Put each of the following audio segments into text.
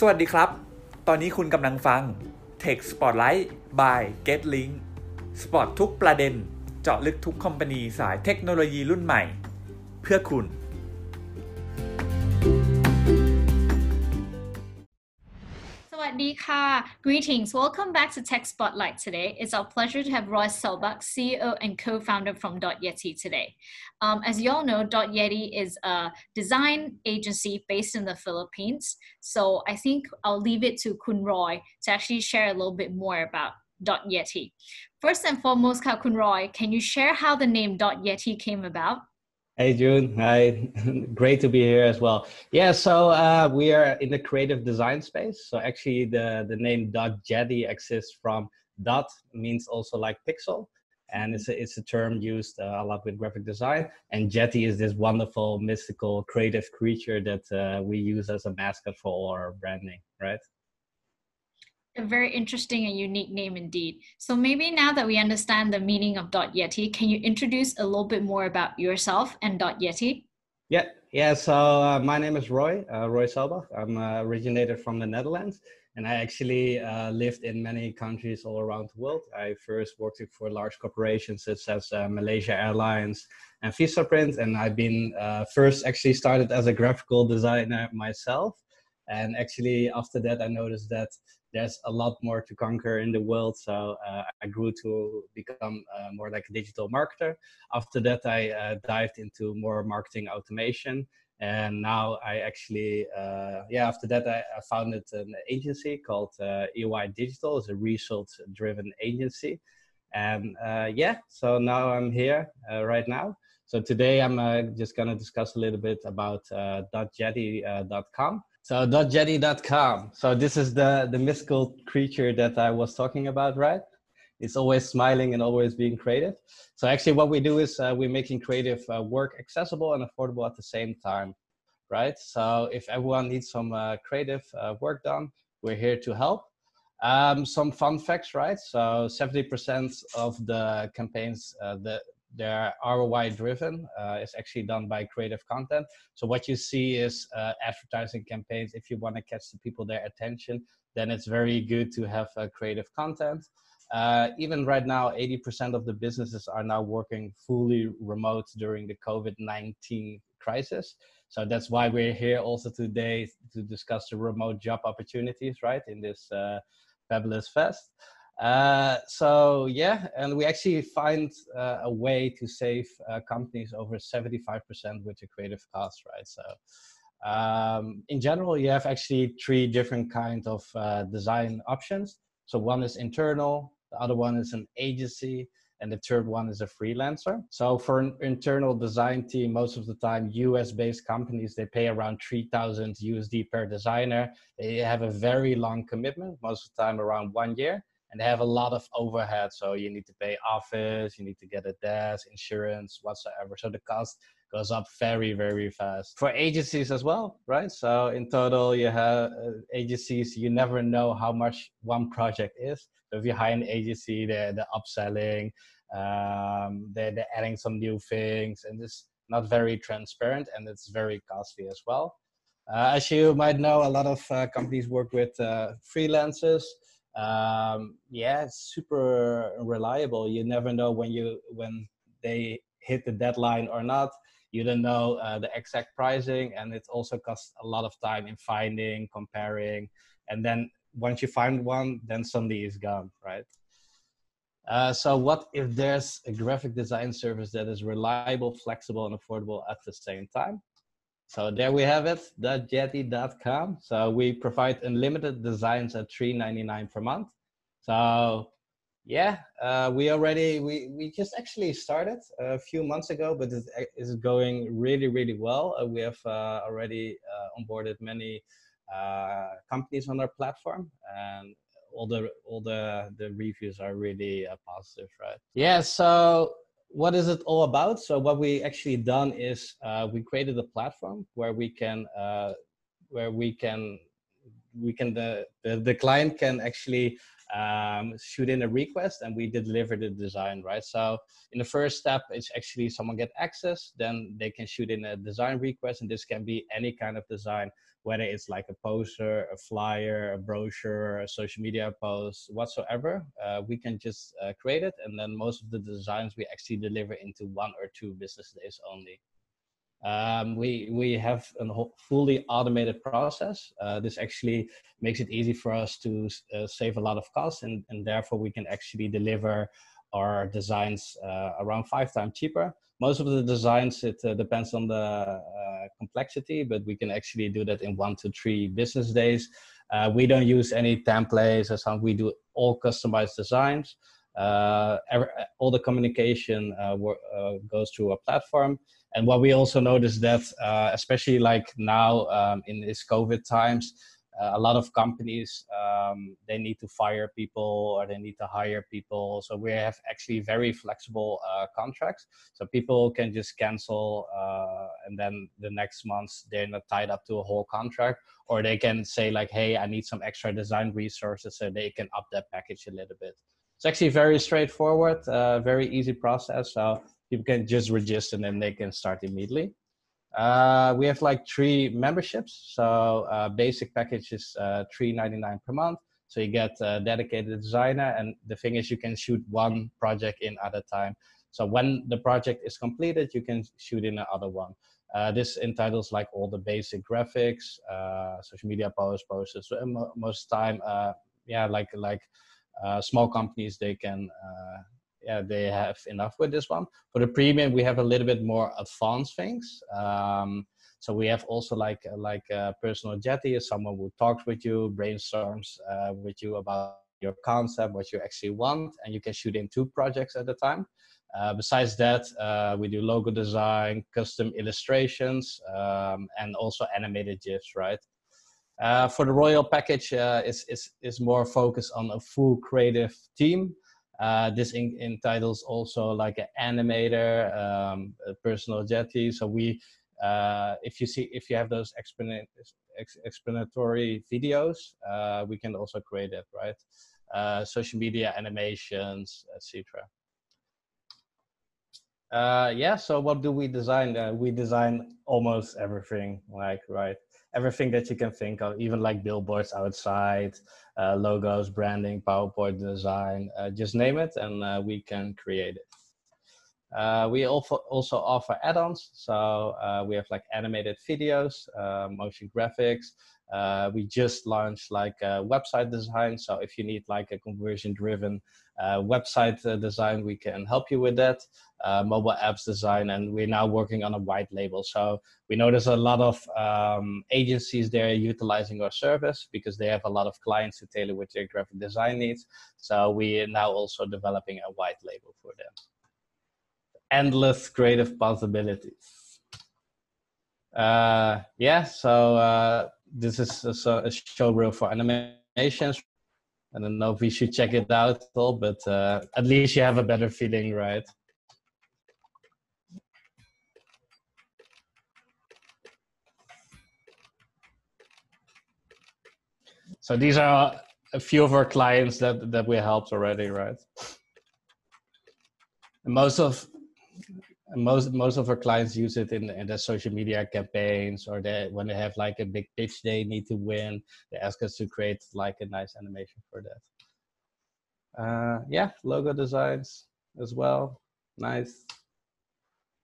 สวัสดีครับ ตอนนี้คุณกำลังฟัง Tech Spotlight by GetLink สปอตทุกประเด็น เจาะลึกทุกคอมพานีสายเทคโนโลยีรุ่นใหม่ เพื่อคุณ Greetings. Welcome back to Tech Spotlight today. It's our pleasure to have Roy Selbach, CEO and co-founder from Yeti today. Um, as you all know, Yeti is a design agency based in the Philippines. So I think I'll leave it to Kun Roy to actually share a little bit more about Yeti. First and foremost, Kun Roy, can you share how the name Yeti came about? Hey June, hi, great to be here as well. Yeah, so uh, we are in the creative design space. So actually, the the name Dot Yeti exists from dot means also like pixel, and it's a, it's a term used uh, a lot with graphic design. And Yeti is this wonderful, mystical, creative creature that uh, we use as a mascot for all our branding, right? A very interesting and unique name indeed. So maybe now that we understand the meaning of Dot Yeti, can you introduce a little bit more about yourself and Dot Yeti? Yeah, yeah. So uh, my name is Roy, uh, Roy Selbach. I'm uh, originated from the Netherlands, and I actually uh, lived in many countries all around the world. I first worked for large corporations such as uh, Malaysia Airlines and Vistaprint, and I've been uh, first actually started as a graphical designer myself. And actually, after that, I noticed that there's a lot more to conquer in the world. So uh, I grew to become uh, more like a digital marketer. After that, I uh, dived into more marketing automation. And now I actually, uh, yeah, after that, I, I, founded an agency called uh, EY Digital. It's a results driven agency. And uh, yeah, so now I'm here right now. So today I'm just going to discuss a little bit about uh, .yeti.com. So dot .yeti.com. So this is the the mystical creature that I was talking about, right? It's always smiling and always being creative. So actually, what we do is uh, we're making creative uh, work accessible and affordable at the same time, right? So if everyone needs some uh, creative uh, work done, we're here to help. Um, some fun facts, right? So 70% of the campaigns uh, that they're ROI driven. Uh, it's actually done by creative content. So what you see is uh, advertising campaigns. If you want to catch the people their attention, then it's very good to have uh, creative content. Uh, even right now, 80% of the businesses are now working fully remote during the COVID-19 crisis. So that's why we're here also today to discuss the remote job opportunities, right, in this uh, fabulous fest. Uh, so yeah, and we actually find uh, a way to save uh, companies over 75% with the creative cost, right? So um, in general, you have actually three different kinds of uh, design options. So one is internal, the other one is an agency, and the third one is a freelancer. So for an internal design team, most of the time, US-based companies, they pay around 3,000 USD per designer. They have a very long commitment, most of the time around one year and they have a lot of overhead. So you need to pay office, you need to get a desk, insurance, whatsoever. So the cost goes up very, very fast. For agencies as well, right? So in total, you have uh, agencies, you never know how much one project is. So if you hire an agency, they're, they're upselling, um, they're, they're adding some new things, and it's not very transparent and it's very costly as well. Uh, as you might know, a lot of uh, companies work with uh, freelancers um, yeah, super reliable. You never know when you when they hit the deadline or not. You don't know uh, the exact pricing, and it also costs a lot of time in finding, comparing, and then once you find one, then suddenly it's gone, right? Uh, so what if there's a graphic design service that is reliable, flexible, and affordable at the same time? So there we have it, yeti.com. So we provide unlimited designs at $3.99 per month. So yeah, uh, we already, we, we just actually started a few months ago, but it is going really, really well. Uh, we have uh, already uh, onboarded many uh, companies on our platform and all the, all the, the reviews are really uh, positive, right? Yeah, so what is it all about? So what we actually done is uh, we created a platform where we can uh, where we can we can the, the, the client can actually um, shoot in a request and we deliver the design, right? So in the first step, it's actually someone get access, then they can shoot in a design request, and this can be any kind of design, whether it's like a poster, a flyer, a brochure, a social media post, whatsoever. Uh, we can just uh, create it, and then most of the designs we actually deliver into one or two business days only. Um, we we have a fully automated process. Uh, this actually makes it easy for us to uh, save a lot of costs, and, and therefore we can actually deliver our designs uh, around five times cheaper. Most of the designs it uh, depends on the uh, complexity, but we can actually do that in one to three business days. Uh, we don't use any templates or something. We do all customized designs. Every, all the communication goes through a platform. And what we also noticed that uh, especially like now um, in these covid times uh, a lot of companies um, they need to fire people or they need to hire people. So we have actually very flexible uh, contracts. So people can just cancel uh, and then the next month they're not tied up to a whole contract. Or they can say like hey i need some extra design resources so they can up that package a little bit it's actually very straightforward uh, very easy process so people can just register and then they can start immediately. Uh, we have like three memberships. So uh, basic package is uh, three ninety nine per month. So you get a dedicated designer, and the thing is, you can shoot one project in at a time. So when the project is completed, you can shoot in another one. Uh, this entitles like all the basic graphics, uh, social media posts, posters. So most time, uh, yeah, like like small companies, they can yeah, they have enough with this one. For the premium, we have a little bit more advanced things. Um, so we have also like like a personal yeti someone who talks with you, brainstorms uh, with you about your concept, what you actually want, and you can shoot in two projects at a time. Uh, besides that, uh, we do logo design, custom illustrations, um, and also animated GIFs, right? Uh, for the royal package, uh, is is is more focused on a full creative team. Uh, this in, entitles also like an animator, um, a personal yeti. So we, uh, if you see, if you have those explanatory videos, uh, we can also create it, right? Uh, social media animations, etc. Uh, yeah. So what do we design? Uh, we design almost everything, like right everything that you can think of, even like billboards outside, uh, logos, branding, PowerPoint design, uh, just name it, and uh, we can create it. Uh, we also also offer add-ons, so uh, we have like animated videos, motion graphics. we just launched like a website design, so if you need like a conversion-driven website design, we can help you with that uh, mobile apps design, and we're now working on a white label. So we know there's a lot of um, agencies there utilizing our service because they have a lot of clients to tailor with their graphic design needs. So we are now also developing a white label for them. Endless creative possibilities. Uh, yeah, so uh, this is a, a showreel for animations. I don't know if we should check it out at all, but uh, at least you have a better feeling, right? So these are a few of our clients that that we helped already, right? And most of most most of our clients use it in, in their social media campaigns or they when they have like a big pitch they need to win they ask us to create like a nice animation for that. Uh, yeah logo designs as well. Nice.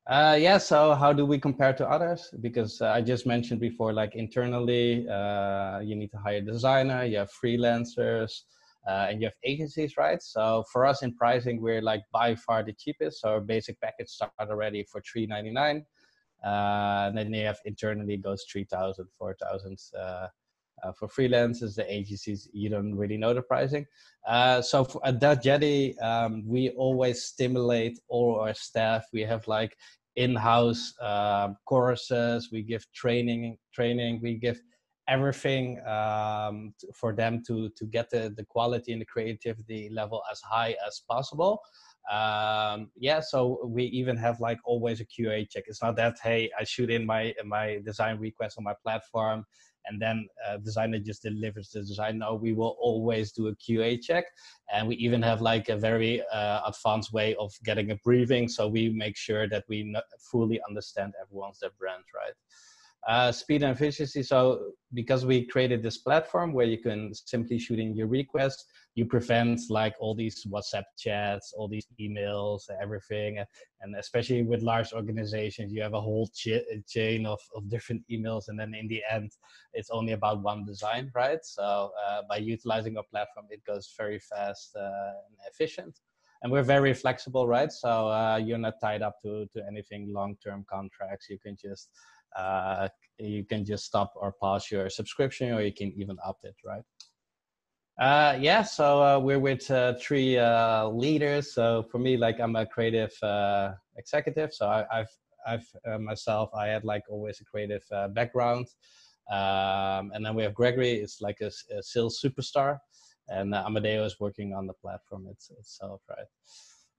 Uh, yeah, so how do we compare to others? Because uh, I just mentioned before, like internally, uh, you need to hire a designer, you have freelancers, uh, and you have agencies, right? So for us in pricing, we're like by far the cheapest. So our basic package start already for three ninety nine. Uh, and then you have internally goes 3,000, 4,000 uh, uh, for freelancers, the agencies, you don't really know the pricing. Uh, so for, at that Yeti, um, we always stimulate all our staff. We have like in-house uh, courses. We give training, training. We give everything um, for them to to get the, the quality and the creativity level as high as possible um yeah so we even have like always a qa check it's not that hey i shoot in my my design request on my platform and then uh, designer just delivers the design. No, we will always do a QA check, and we even have like a very uh, advanced way of getting a briefing, so we make sure that we fully understand everyone's their brand, right? Uh, speed and efficiency. So because we created this platform where you can simply shoot in your request, you prevent like all these WhatsApp chats, all these emails, everything. And especially with large organizations, you have a whole ch- chain of, of different emails. And then in the end, it's only about one design, right? So uh, by utilizing our platform, it goes very fast uh, and efficient and we're very flexible right so uh, you're not tied up to to anything long term contracts you can just uh, you can just stop or pause your subscription or you can even opt it right? Uh, yeah so uh, we're with uh, three uh, leaders. So for me like i'm a creative uh, executive. So I, have i've uh, myself i had like always a creative background. Um, and then we have gregory. It's like a, a sales superstar. And amadeo is working on the platform it's, itself right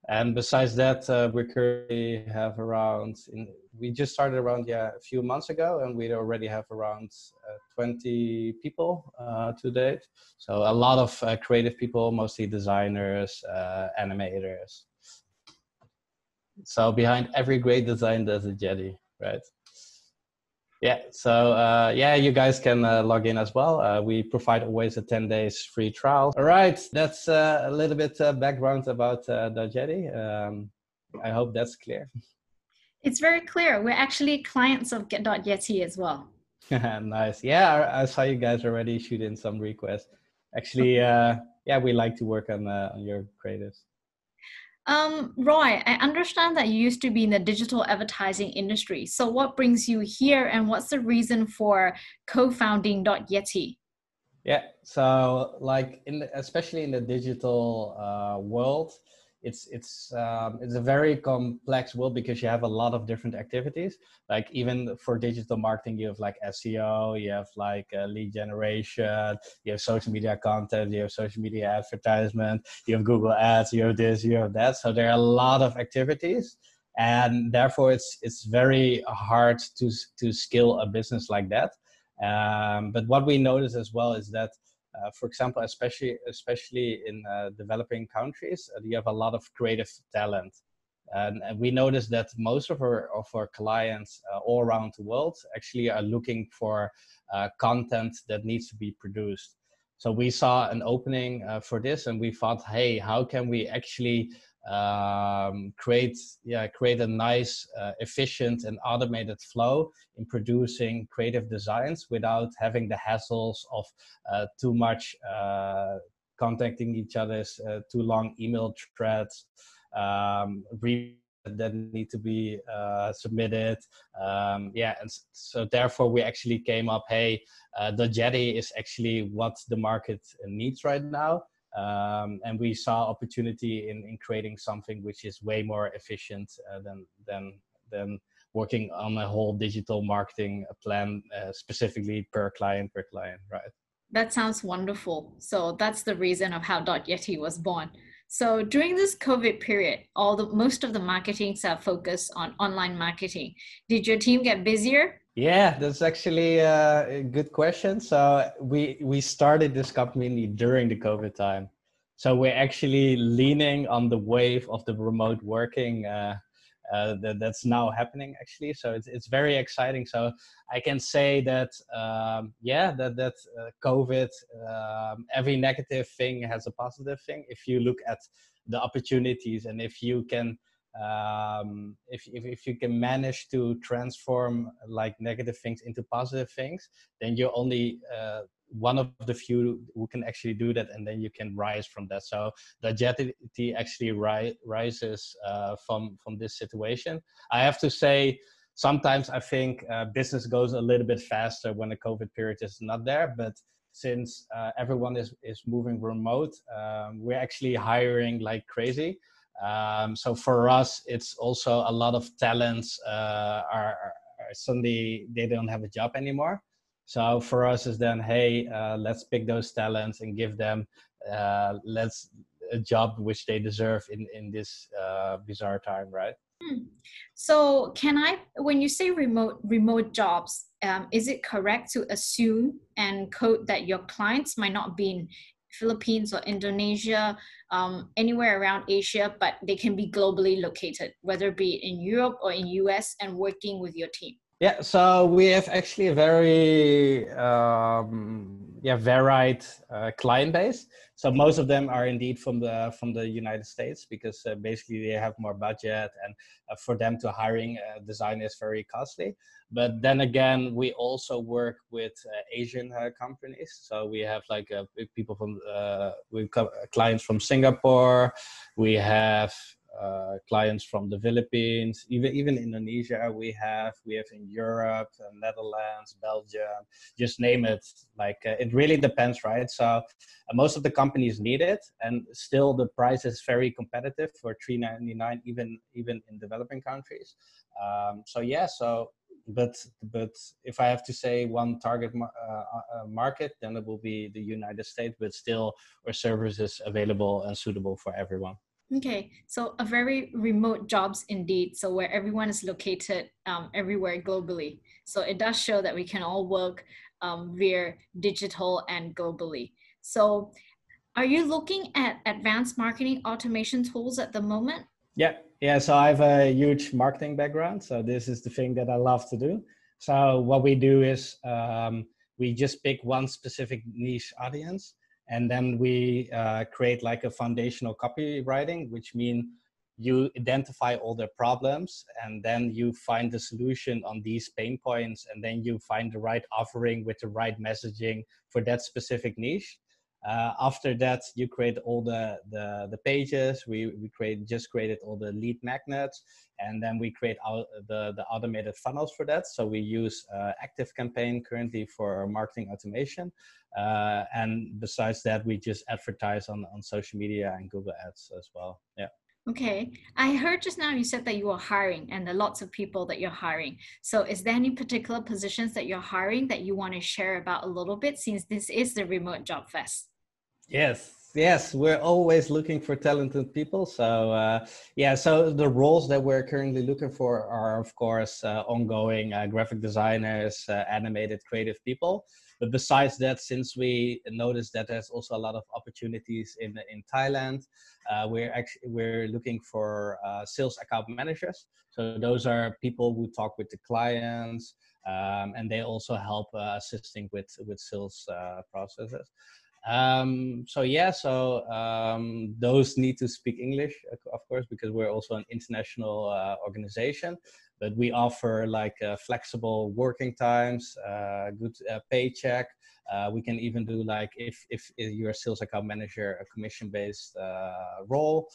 and besides that uh, we currently have around in, we just started around yeah a few months ago and we already have around uh, 20 people uh, to date. So a lot of uh, creative people mostly designers uh, animators. So behind every great design there's a yeti right yeah, so uh, yeah, you guys can uh, log in as well. Uh, we provide always a 10 days free trial. All right, that's uh, a little bit uh, background about uh, Dotyeti. Um, I hope that's clear. It's very clear. We're actually clients of Get.Yeti as well. nice. Yeah, I, I, saw you guys already shoot in some requests. Actually, uh, yeah, we like to work on, on your creatives. Um, Roy, I understand that you used to be in the digital advertising industry. So, what brings you here, and what's the reason for co-founding Yeti? Yeah, so like in especially in the digital uh, world, it's it's um, it's a very complex world because you have a lot of different activities. Like even for digital marketing, you have like SEO, you have like uh, lead generation, you have social media content, you have social media advertisement, you have Google Ads, you have this, you have that. So there are a lot of activities, and therefore it's it's very hard to to scale a business like that. Um, but what we notice as well is that uh, for example, especially especially in uh, developing countries, uh, you have a lot of creative talent, and, and, we notice that most of our of our clients uh, all around the world actually are looking for uh, content that needs to be produced. So we saw an opening uh, for this, and we thought, hey, how can we actually um, create yeah create a nice uh, efficient and automated flow in producing creative designs without having the hassles of uh, too much uh, contacting each other's uh, too long email threads um, that need to be uh, submitted um, yeah and so therefore we actually came up hey uh, yeti is actually what the market needs right now um, and we saw opportunity in, in creating something which is way more efficient uh, than than than working on a whole digital marketing plan uh, specifically per client per client right? That sounds wonderful. So that's the reason of how dot yeti was born. So during this covid period all the most of the marketings are focused on online marketing. Did your team get busier yeah, that's actually a good question. So we we started this company during the COVID time, so we're actually leaning on the wave of the remote working uh, uh, that, that's now happening. Actually, so it's it's very exciting. So I can say that um, yeah, that that uh, COVID, um, every negative thing has a positive thing. If you look at the opportunities and if you can um, if, if, if you can manage to transform like negative things into positive things then you're only uh, one of the few who can actually do that and then you can rise from that. So Dotyeti actually ri- rises uh, from from this situation. I have to say sometimes i think uh, business goes a little bit faster when the covid period is not there but since uh, everyone is is moving remote um, we're actually hiring like crazy um, so for us, it's also a lot of talents uh, are, are, suddenly they don't have a job anymore. So for us is then, hey, uh, let's pick those talents and give them uh, let's a job which they deserve in in this uh, bizarre time, right? Hmm. So can I, when you say remote remote jobs, um, is it correct to assume and code that your clients might not be in Philippines or Indonesia, um, anywhere around Asia, but they can be globally located, whether it be in Europe or in US, and working with your team? Yeah, so we have actually a very um, yeah varied uh, client base. So most of them are indeed from the from the United States because uh, basically they have more budget, and uh, for them to hiring a designer is very costly. But then again, we also work with uh, Asian uh, companies. So we have like uh, people from we clients from Singapore. We have uh, clients from the Philippines, even even Indonesia. We have we have in Europe, uh, Netherlands, Belgium, just name it. Like uh, it really depends, right? So uh, most of the companies need it, and still the price is very competitive for three ninety nine, even even in developing countries. Um, so yeah, so but but if I have to say one target uh, uh, market, then it will be the United States. But still, our service is available and suitable for everyone. Okay, so a very remote jobs indeed. So where everyone is located um, everywhere globally. So it does show that we can all work um, via digital and globally. So are you looking at advanced marketing automation tools at the moment? Yeah, yeah. So I have a huge marketing background. So this is the thing that I love to do. So what we do is um, we just pick one specific niche audience and then we uh, create like a foundational copywriting which mean you identify all the problems and then you find the solution on these pain points. And then you find the right offering with the right messaging for that specific niche uh, after that you create all the, the the pages. We we create just created all the lead magnets and then we create out the the automated funnels for that. So we use uh, ActiveCampaign currently for marketing automation. Uh, and besides that we just advertise on on social media and google ads as well. Yeah. Okay, I heard just now you said that you are hiring and there are lots of people that you're hiring. So, is there any particular positions that you're hiring that you want to share about a little bit since this is the remote job fest? Yes, yes, we're always looking for talented people. So uh, yeah, so the roles that we're currently looking for are, of course, uh, ongoing uh, graphic designers, uh, animated creative people. But besides that, since we noticed that there's also a lot of opportunities in in Thailand, uh, we're actually we're looking for uh, sales account managers. So those are people who talk with the clients, um, and they also help assisting with with sales processes. Um, so yeah, so um, those need to speak English, of course, because we're also an international uh, organization. But we offer like uh, flexible working times, uh, good uh, paycheck. Uh, we can even do like if if you're a sales account manager, a commission-based uh, role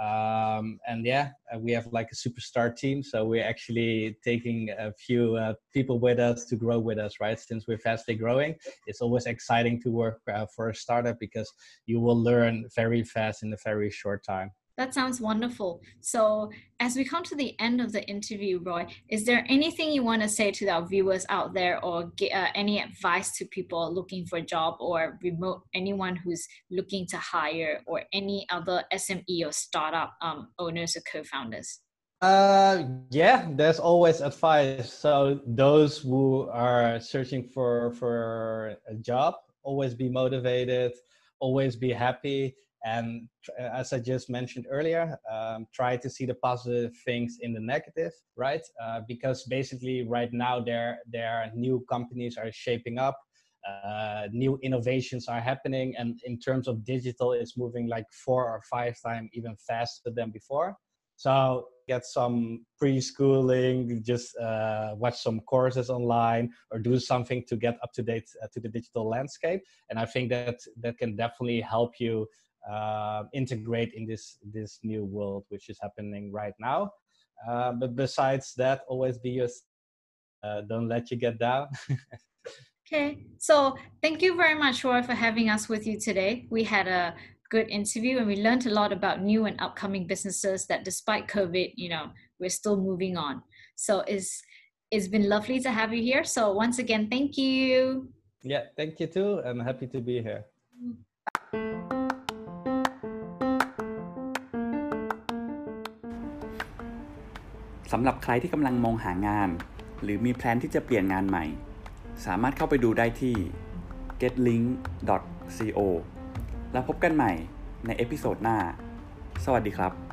um, and yeah uh, we have like a superstar team so we're actually taking a few uh, people with us to grow with us right? Since we're fastly growing it's always exciting to work uh, for a startup because you will learn very fast in a very short time that sounds wonderful. So, as we come to the end of the interview, Roy, is there anything you want to say to our viewers out there, or get, uh, any advice to people looking for a job, or remote anyone who's looking to hire, or any other SME or startup um, owners or co-founders? Uh, yeah, there's always advice. So those who are searching for for a job, always be motivated, always be happy and as I just mentioned earlier, um, try to see the positive things in the negative, right? Uh, because basically, right now there there are new companies are shaping up, uh, new innovations are happening, and in terms of digital, it's moving like four or five times even faster than before. So get some pre-schooling, just uh, watch some courses online, or do something to get up to date uh, to the digital landscape. And I think that that can definitely help you uh, integrate in this this new world which is happening right now. Uh, but besides that, always be yourself. Uh, don't let you get down. okay, so thank you very much, Roy, for having us with you today. We had a good interview and we learned a lot about new and upcoming businesses that despite COVID, you know, we're still moving on. So it's it's been lovely to have you here. So once again, thank you. Yeah, thank you too. I'm happy to be here. สำหรับใครที่กำลังมองหางาน หรือมีแพลนที่จะเปลี่ยนงานใหม่ สามารถเข้าไปดูได้ที่ getlink.co แล้วพบกันใหม่ในเอพิโซดหน้า สวัสดีครับ